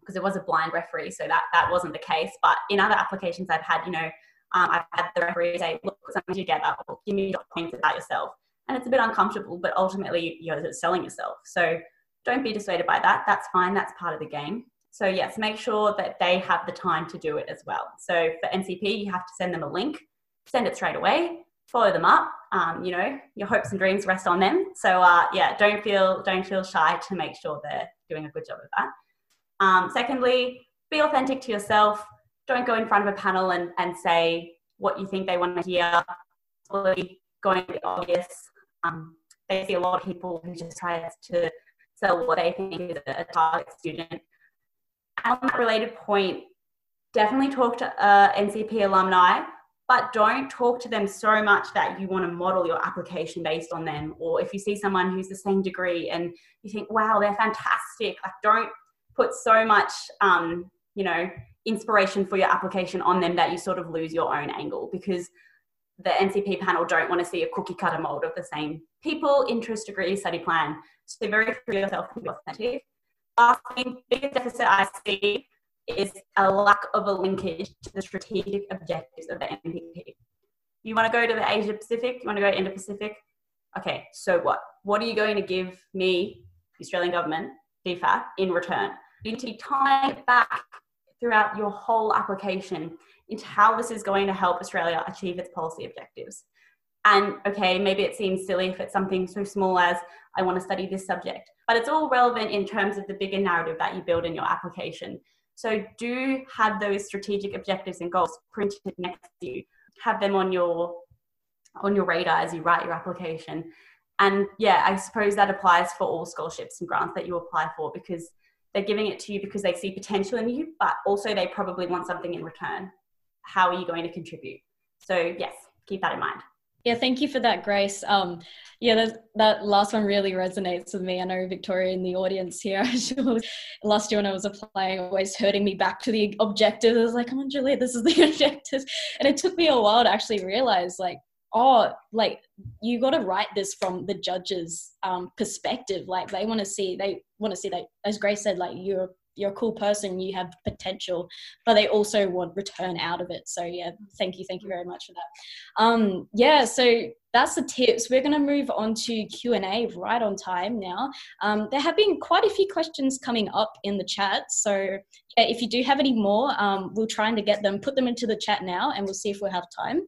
because it was a blind referee, so that that wasn't the case. But in other applications, I've had, you know, um, I've had the referee say, "Look, put something together, or give me points about yourself," and it's a bit uncomfortable, but ultimately you're selling yourself. So don't be dissuaded by that. That's fine. That's part of the game. So yes, make sure that they have the time to do it as well. So for NCP, you have to send them a link, send it straight away, follow them up. Um, you know, your hopes and dreams rest on them. So uh, yeah, don't feel don't feel shy to make sure they're doing a good job of that. Um, secondly, be authentic to yourself. Don't go in front of a panel and, and say what you think they want to hear. Really going to be obvious. Um, they see a lot of people who just try to sell what they think is a target student. On that related point, definitely talk to uh, NCP alumni, but don't talk to them so much that you want to model your application based on them. Or if you see someone who's the same degree and you think, wow, they're fantastic, like don't put so much, um, you know, inspiration for your application on them that you sort of lose your own angle because the NCP panel don't want to see a cookie cutter mold of the same people, interest, degree, study plan. So be very true yourself and be authentic. Last thing, biggest deficit I see is a lack of a linkage to the strategic objectives of the NCP. You want to go to the Asia Pacific? You want to go Indo Pacific? Okay, so what? What are you going to give me, the Australian government, DFAT, in return? You need to be tying it back throughout your whole application into how this is going to help Australia achieve its policy objectives. And okay, maybe it seems silly if it's something so small as I want to study this subject, but it's all relevant in terms of the bigger narrative that you build in your application. So do have those strategic objectives and goals printed next to you. Have them on your on your radar as you write your application. And yeah, I suppose that applies for all scholarships and grants that you apply for because they're giving it to you because they see potential in you, but also they probably want something in return. How are you going to contribute? So yes, keep that in mind. Yeah, thank you for that, Grace. Um, yeah, that, that last one really resonates with me. I know Victoria in the audience here, [laughs] last year when I was applying, always hurting me back to the objectives. I was like, come on, Juliet, this is the [laughs] objectives. And it took me a while to actually realize, like, oh, like you got to write this from the judge's um, perspective. Like they want to see, they want to see that, as Grace said, like you're you're a cool person, you have potential, but they also want return out of it. So yeah, thank you, thank you very much for that. Um, yeah, so that's the tips. We're going to move on to Q and A right on time now. Um, there have been quite a few questions coming up in the chat, so yeah, if you do have any more, um, we'll try and get them, put them into the chat now, and we'll see if we have time.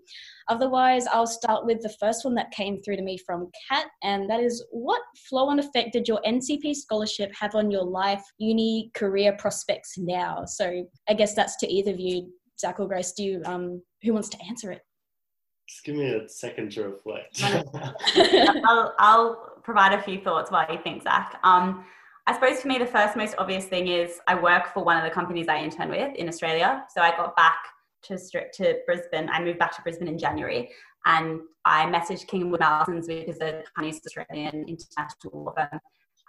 Otherwise, I'll start with the first one that came through to me from Kat, and that is what flow on effect did your NCP scholarship have on your life, uni, career prospects now? So I guess that's to either of you, Zach or Grace. Do you, um, who wants to answer it? Just give me a second to reflect. [laughs] [laughs] I'll, I'll, provide a few thoughts while you think, Zach. Um, I suppose for me, the first most obvious thing is I work for one of the companies I intern with in Australia. So I got back to to Brisbane. I moved back to Brisbane in January, and I messaged King Wood which is a Chinese Australian international firm,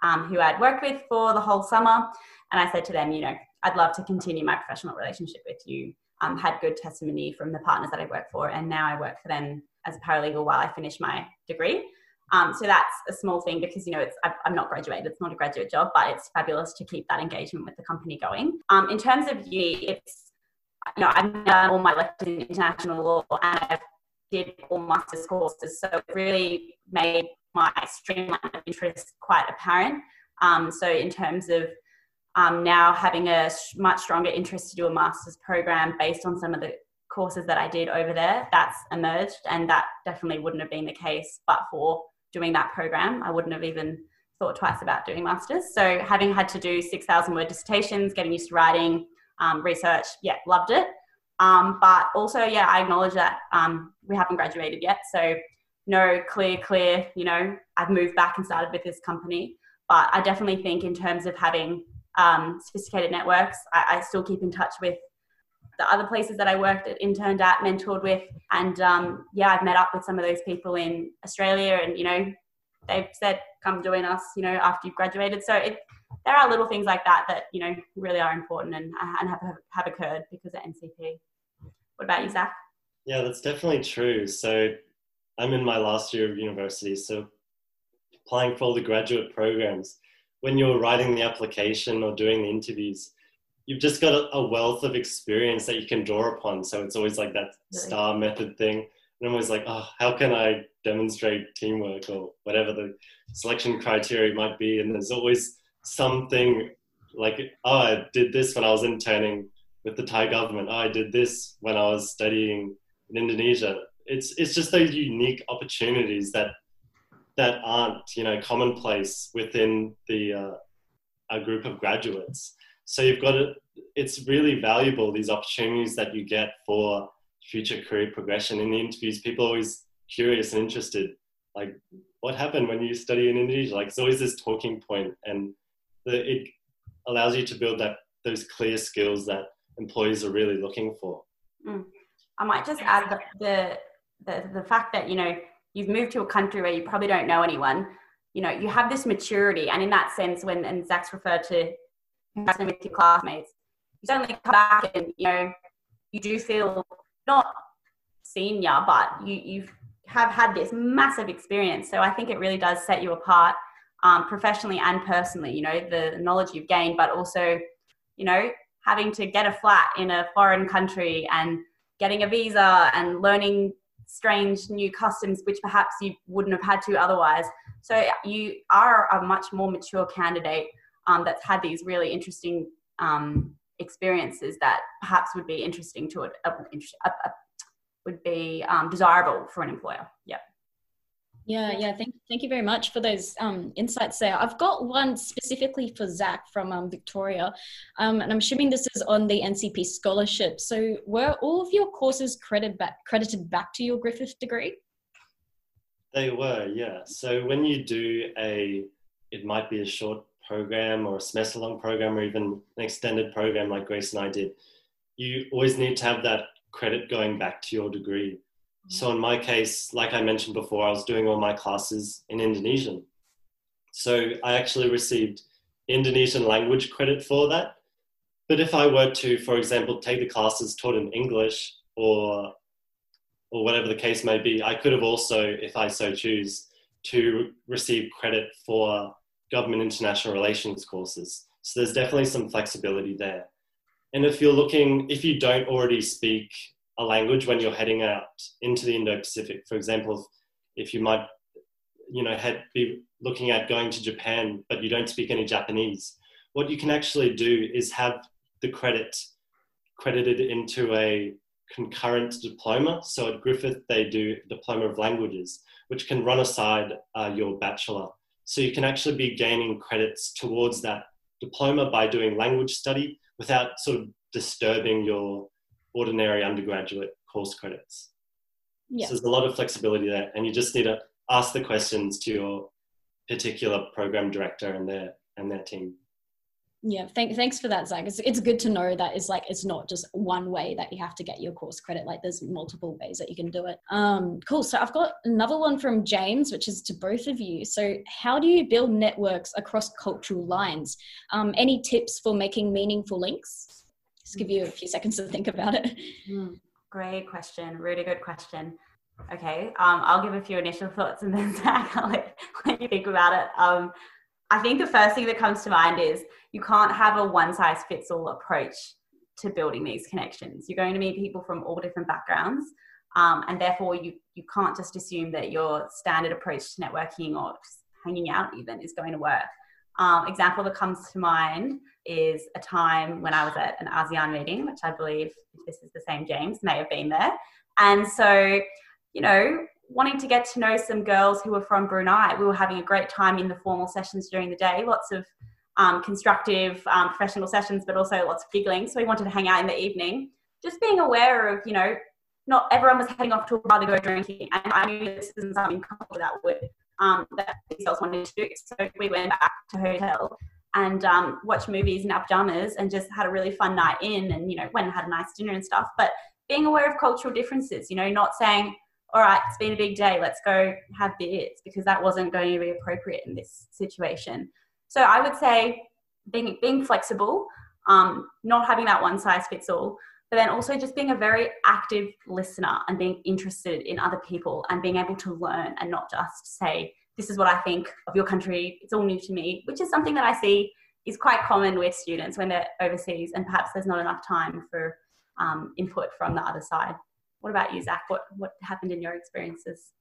um, who I'd worked with for the whole summer, and I said to them, you know, I'd love to continue my professional relationship with you. Um, had good testimony from the partners that I work for, and now I work for them as a paralegal while I finish my degree. Um, so that's a small thing because you know it's I'm not graduated. It's not a graduate job, but it's fabulous to keep that engagement with the company going. Um, in terms of uni, it's you know, I've done all my lectures in international law and I've did all master's courses. So it really made my streamline of interest quite apparent. Um, so in terms of um, now having a much stronger interest to do a master's program based on some of the courses that I did over there, that's emerged. And that definitely wouldn't have been the case but for doing that program. I wouldn't have even thought twice about doing masters. So having had to do 6,000 word dissertations, getting used to writing, um, research. Yeah, loved it. Um, but also, yeah, I acknowledge that um, we haven't graduated yet. So, no clear, clear, you know, I've moved back and started with this company. But I definitely think, in terms of having um, sophisticated networks, I, I, still keep in touch with the other places that I worked at, interned at, mentored with. And um, yeah, I've met up with some of those people in Australia and, you know, they've said, come join us, you know, after you've graduated. So it, there are little things like that that, you know, really are important and, uh, and have, have occurred because of NCP. What about you, Zach? Yeah, that's definitely true. So I'm in my last year of university. So applying for all the graduate programs, when you're writing the application or doing the interviews, you've just got a, a wealth of experience that you can draw upon. So it's always like that star method thing. And I'm always like, oh, how can I demonstrate teamwork or whatever the selection criteria might be? And there's always something like, oh, I did this when I was interning with the Thai government. Oh, I did this when I was studying in Indonesia. It's it's just those unique opportunities that that aren't you know commonplace within the uh, a group of graduates. So you've got it. It's really valuable these opportunities that you get for future career progression. In the interviews, people are always curious and interested. Like, what happened when you study in Indonesia? Like, it's always this talking point, and it allows you to build that those clear skills that employees are really looking for. Mm. I might just add the, the, the fact that you know you've moved to a country where you probably don't know anyone. You know, you have this maturity, and in that sense, when and Zach's referred to with your classmates, you suddenly come back and you know you do feel not senior, but you you have had this massive experience. So I think it really does set you apart um, professionally and personally. You know, the knowledge you've gained, but also, you know, having to get a flat in a foreign country and getting a visa and learning strange new customs which perhaps you wouldn't have had to otherwise so you are a much more mature candidate um, that's had these really interesting um, experiences that perhaps would be interesting to it uh, uh, would be um, desirable for an employer yeah yeah, yeah. Thank, thank you very much for those um, insights there. I've got one specifically for Zach from um, Victoria, um, and I'm assuming this is on the NCP scholarship. So, were all of your courses credited back, credited back to your Griffith degree? They were, yeah. So when you do a, it might be a short program or a semester long program or even an extended program like Grace and I did, you always need to have that credit going back to your degree. So in my case, like I mentioned before, I was doing all my classes in Indonesian. So I actually received Indonesian language credit for that. But if I were to, for example, take the classes taught in English or or whatever the case may be, I could have also, if I so choose, to receive credit for government international relations courses. So there's definitely some flexibility there. And if you're looking, if you don't already speak a language when you're heading out into the Indo-Pacific. For example, if you might, you know, head, be looking at going to Japan, but you don't speak any Japanese, what you can actually do is have the credit credited into a concurrent diploma. So at Griffith, they do diploma of languages, which can run aside uh, your bachelor. So you can actually be gaining credits towards that diploma by doing language study without sort of disturbing your ordinary undergraduate course credits. Yeah. So there's a lot of flexibility there, and you just need to ask the questions to your particular program director and their and their team. Yeah, thank, thanks for that, Zach. It's, it's good to know that it's like it's not just one way that you have to get your course credit. Like there's multiple ways that you can do it. Um, cool. So I've got another one from James, which is to both of you. So how do you build networks across cultural lines? Um, any tips for making meaningful links? Just give you a few seconds to think about it. Mm, great question. Really good question. Okay, um, I'll give a few initial thoughts and then [laughs] Zach, I'll let, let you think about it. Um, I think the first thing that comes to mind is you can't have a one size fits all approach to building these connections. You're going to meet people from all different backgrounds, um, and therefore you you can't just assume that your standard approach to networking or hanging out even is going to work. Um, example that comes to mind is a time when I was at an ASEAN meeting, which I believe, if this is the same James, may have been there. And so, you know, wanting to get to know some girls who were from Brunei, we were having a great time in the formal sessions during the day, lots of um, constructive um, professional sessions, but also lots of giggling. So we wanted to hang out in the evening. just being aware of, you know, not everyone was heading off to a bar to go drinking, and I knew this isn't something that would um, that these girls wanted to do. So we went back to hotel and um, watched movies in our pajamas and just had a really fun night in, and you know, went and had a nice dinner and stuff. But being aware of cultural differences, you know, not saying, "All right, it's been a big day, let's go have beers," because that wasn't going to be appropriate in this situation. So I would say being being flexible, um, not having that one size fits all but then also just being a very active listener and being interested in other people and being able to learn and not just say, this is what I think of your country, it's all new to me, which is something that I see is quite common with students when they're overseas and perhaps there's not enough time for um, input from the other side. What about you, Zach? What, what happened in your experiences?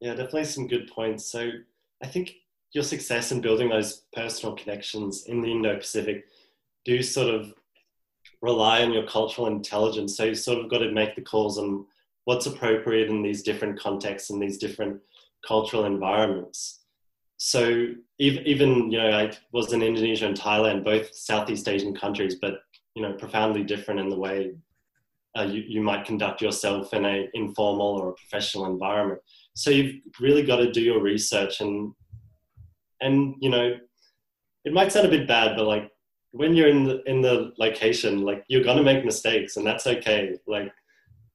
Yeah, definitely some good points. So I think your success in building those personal connections in the Indo Pacific do sort of rely on your cultural intelligence. So you sort of got to make the calls on what's appropriate in these different contexts and these different cultural environments. So even you know I was in Indonesia and Thailand, both Southeast Asian countries, but you know profoundly different in the way uh, you, you might conduct yourself in a informal or a professional environment. So you've really got to do your research and and you know it might sound a bit bad, but like when you're in the in the location, like you're gonna make mistakes, and that's okay. Like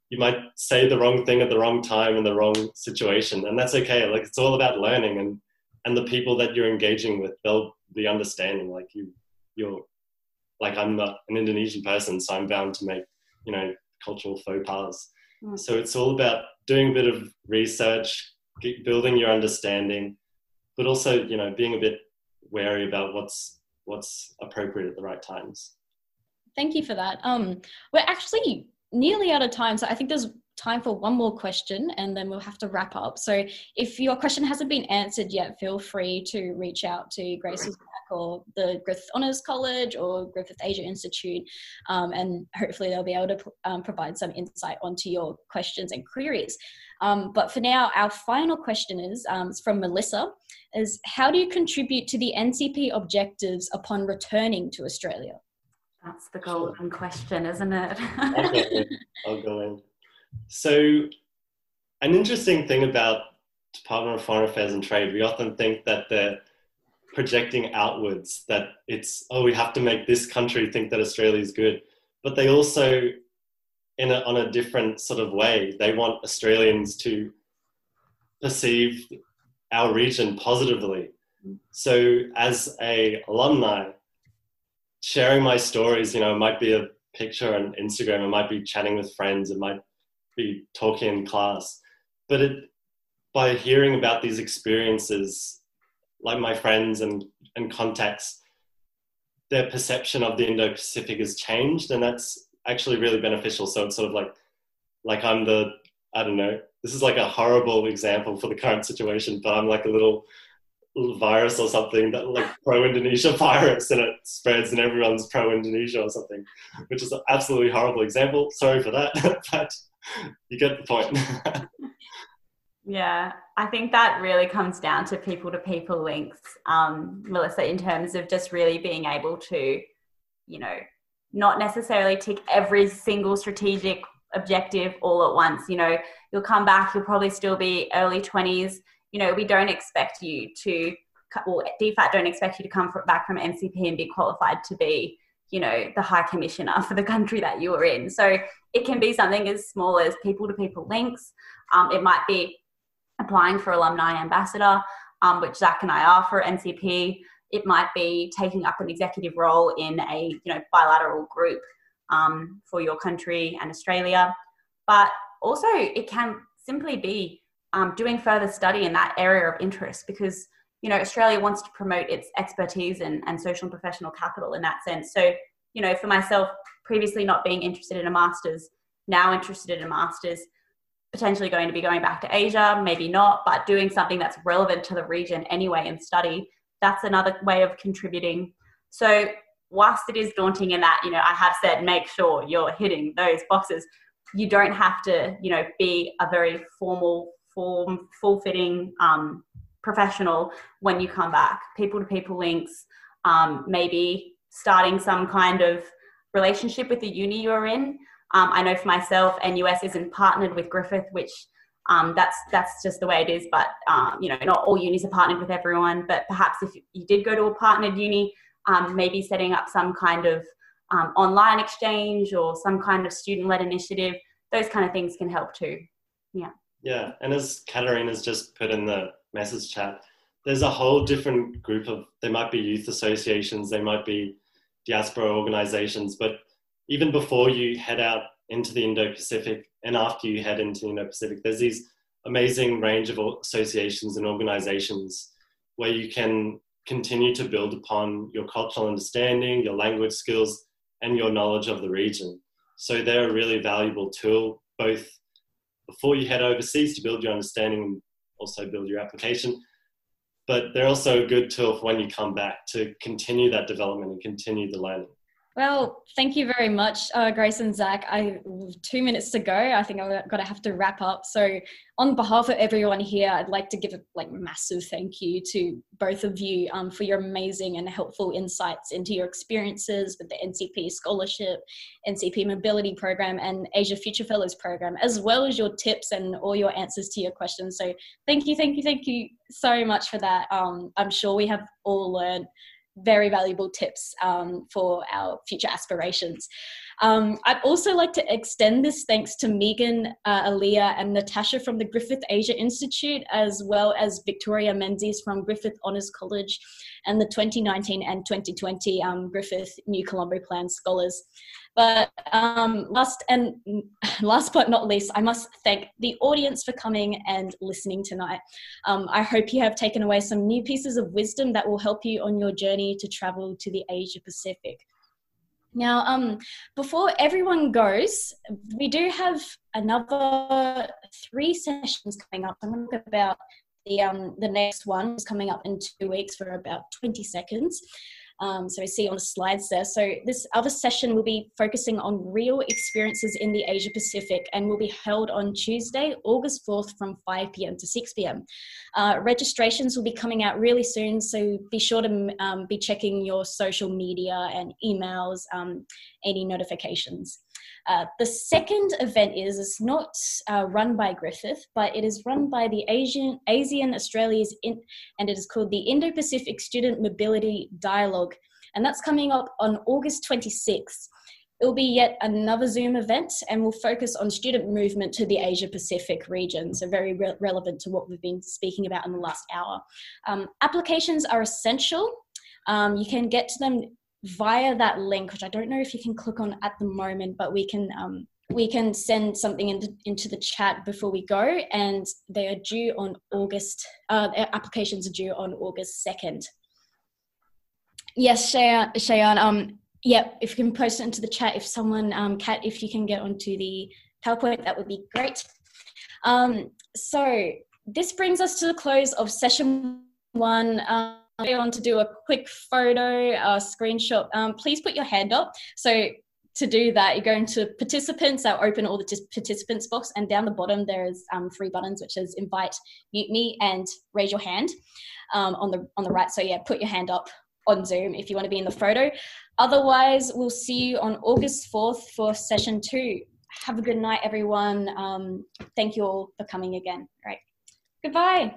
you might say the wrong thing at the wrong time in the wrong situation, and that's okay. Like it's all about learning, and and the people that you're engaging with, they'll be understanding. Like you, you're like I'm not an Indonesian person, so I'm bound to make you know cultural faux pas. Mm. So it's all about doing a bit of research, building your understanding, but also you know being a bit wary about what's what's appropriate at the right times. Thank you for that. Um, we're actually nearly out of time, so I think there's time for one more question and then we'll have to wrap up. So if your question hasn't been answered yet, feel free to reach out to Grace's or the Griffith Honours College or Griffith Asia Institute, um, and hopefully they'll be able to um, provide some insight onto your questions and queries. Um, but for now, our final question is um, from Melissa: is how do you contribute to the NCP objectives upon returning to Australia? That's the golden sure. question, isn't it? I'll, go in. I'll go in. So, an interesting thing about Department of Foreign Affairs and Trade, we often think that they're projecting outwards that it's, oh, we have to make this country think that Australia is good. But they also, in a, on a different sort of way, they want Australians to perceive our region positively. Mm. So, as a alumni, sharing my stories, you know, it might be a picture on Instagram, it might be chatting with friends, it might be talking in class. But it, by hearing about these experiences, like my friends and, and contacts, their perception of the Indo-Pacific has changed, and that's actually really beneficial. So it's sort of like, like I'm the, I don't know, this is like a horrible example for the current situation, but I'm like a little, little virus or something that like pro-Indonesia [laughs] virus and it spreads and everyone's pro-Indonesia or something, which is an absolutely horrible example. Sorry for that, [laughs] but you get the point. [laughs] yeah, I think that really comes down to people to people links, um, Melissa, in terms of just really being able to, you know, not necessarily tick every single strategic objective all at once. You know, you'll come back, you'll probably still be early 20s. You know, we don't expect you to, well, DFAT don't expect you to come back from NCP and be qualified to be you know the high commissioner [laughs] for the country that you are in so it can be something as small as people to people links um, it might be applying for alumni ambassador um, which zach and i are for ncp it might be taking up an executive role in a you know bilateral group um, for your country and australia but also it can simply be um, doing further study in that area of interest because you know, Australia wants to promote its expertise and, and social and professional capital in that sense. So, you know, for myself, previously not being interested in a master's, now interested in a master's, potentially going to be going back to Asia, maybe not, but doing something that's relevant to the region anyway and study, that's another way of contributing. So, whilst it is daunting in that, you know, I have said make sure you're hitting those boxes, you don't have to, you know, be a very formal, form, full fitting um, professional when you come back. People to people links, um, maybe starting some kind of relationship with the uni you're in. Um, I know for myself, NUS isn't partnered with Griffith, which um, that's that's just the way it is. But um, you know, not all unis are partnered with everyone. But perhaps if you did go to a partnered uni, um, maybe setting up some kind of um, online exchange or some kind of student-led initiative, those kind of things can help too. Yeah. Yeah, and as Katarina's just put in the message chat, there's a whole different group of. There might be youth associations, they might be diaspora organizations, but even before you head out into the Indo-Pacific and after you head into the Indo-Pacific, there's these amazing range of associations and organizations where you can continue to build upon your cultural understanding, your language skills, and your knowledge of the region. So they're a really valuable tool, both before you head overseas to build your understanding and also build your application. But they're also a good tool for when you come back to continue that development and continue the learning. Well, thank you very much, uh, Grace and Zach. I two minutes to go. I think I've got to have to wrap up. So, on behalf of everyone here, I'd like to give a like massive thank you to both of you um, for your amazing and helpful insights into your experiences with the NCP Scholarship, NCP Mobility Program, and Asia Future Fellows Program, as well as your tips and all your answers to your questions. So, thank you, thank you, thank you so much for that. Um, I'm sure we have all learned very valuable tips um, for our future aspirations. Um, I'd also like to extend this thanks to Megan, uh, Aaliyah, and Natasha from the Griffith Asia Institute, as well as Victoria Menzies from Griffith Honours College and the 2019 and 2020 um, Griffith New Colombo Plan Scholars. But um, last and [laughs] last but not least, I must thank the audience for coming and listening tonight. Um, I hope you have taken away some new pieces of wisdom that will help you on your journey to travel to the Asia Pacific. Now, um, before everyone goes, we do have another three sessions coming up. I'm going to talk about the um, the next one is coming up in two weeks for about 20 seconds. Um, so we see on the slides there. So this other session will be focusing on real experiences in the Asia Pacific and will be held on Tuesday, August 4th from 5 p.m. to 6 p.m. Uh, registrations will be coming out really soon, so be sure to um, be checking your social media and emails, um, any notifications. Uh, the second event is it's not uh, run by Griffith, but it is run by the Asian ASEAN Australia's in, and it is called the Indo-Pacific Student Mobility Dialogue, and that's coming up on August 26th. It will be yet another Zoom event and will focus on student movement to the Asia Pacific region, so very re- relevant to what we've been speaking about in the last hour. Um, applications are essential. Um, you can get to them via that link, which I don't know if you can click on at the moment, but we can um, we can send something into, into the chat before we go, and they are due on August. Uh, applications are due on August second. Yes. Cheyenne um, yeah, if you can post it into the chat, if someone, um, Kat, if you can get onto the PowerPoint, that would be great. Um, so this brings us to the close of session one. Um, I want to do a quick photo, a screenshot. Um, please put your hand up. So to do that, you go into participants. I'll open all the participants box, and down the bottom there's um, three buttons, which is invite, mute me, and raise your hand um, on the on the right. So yeah, put your hand up on Zoom if you want to be in the photo. Otherwise, we'll see you on August 4th for session two. Have a good night, everyone. Um, thank you all for coming again. All right. Goodbye.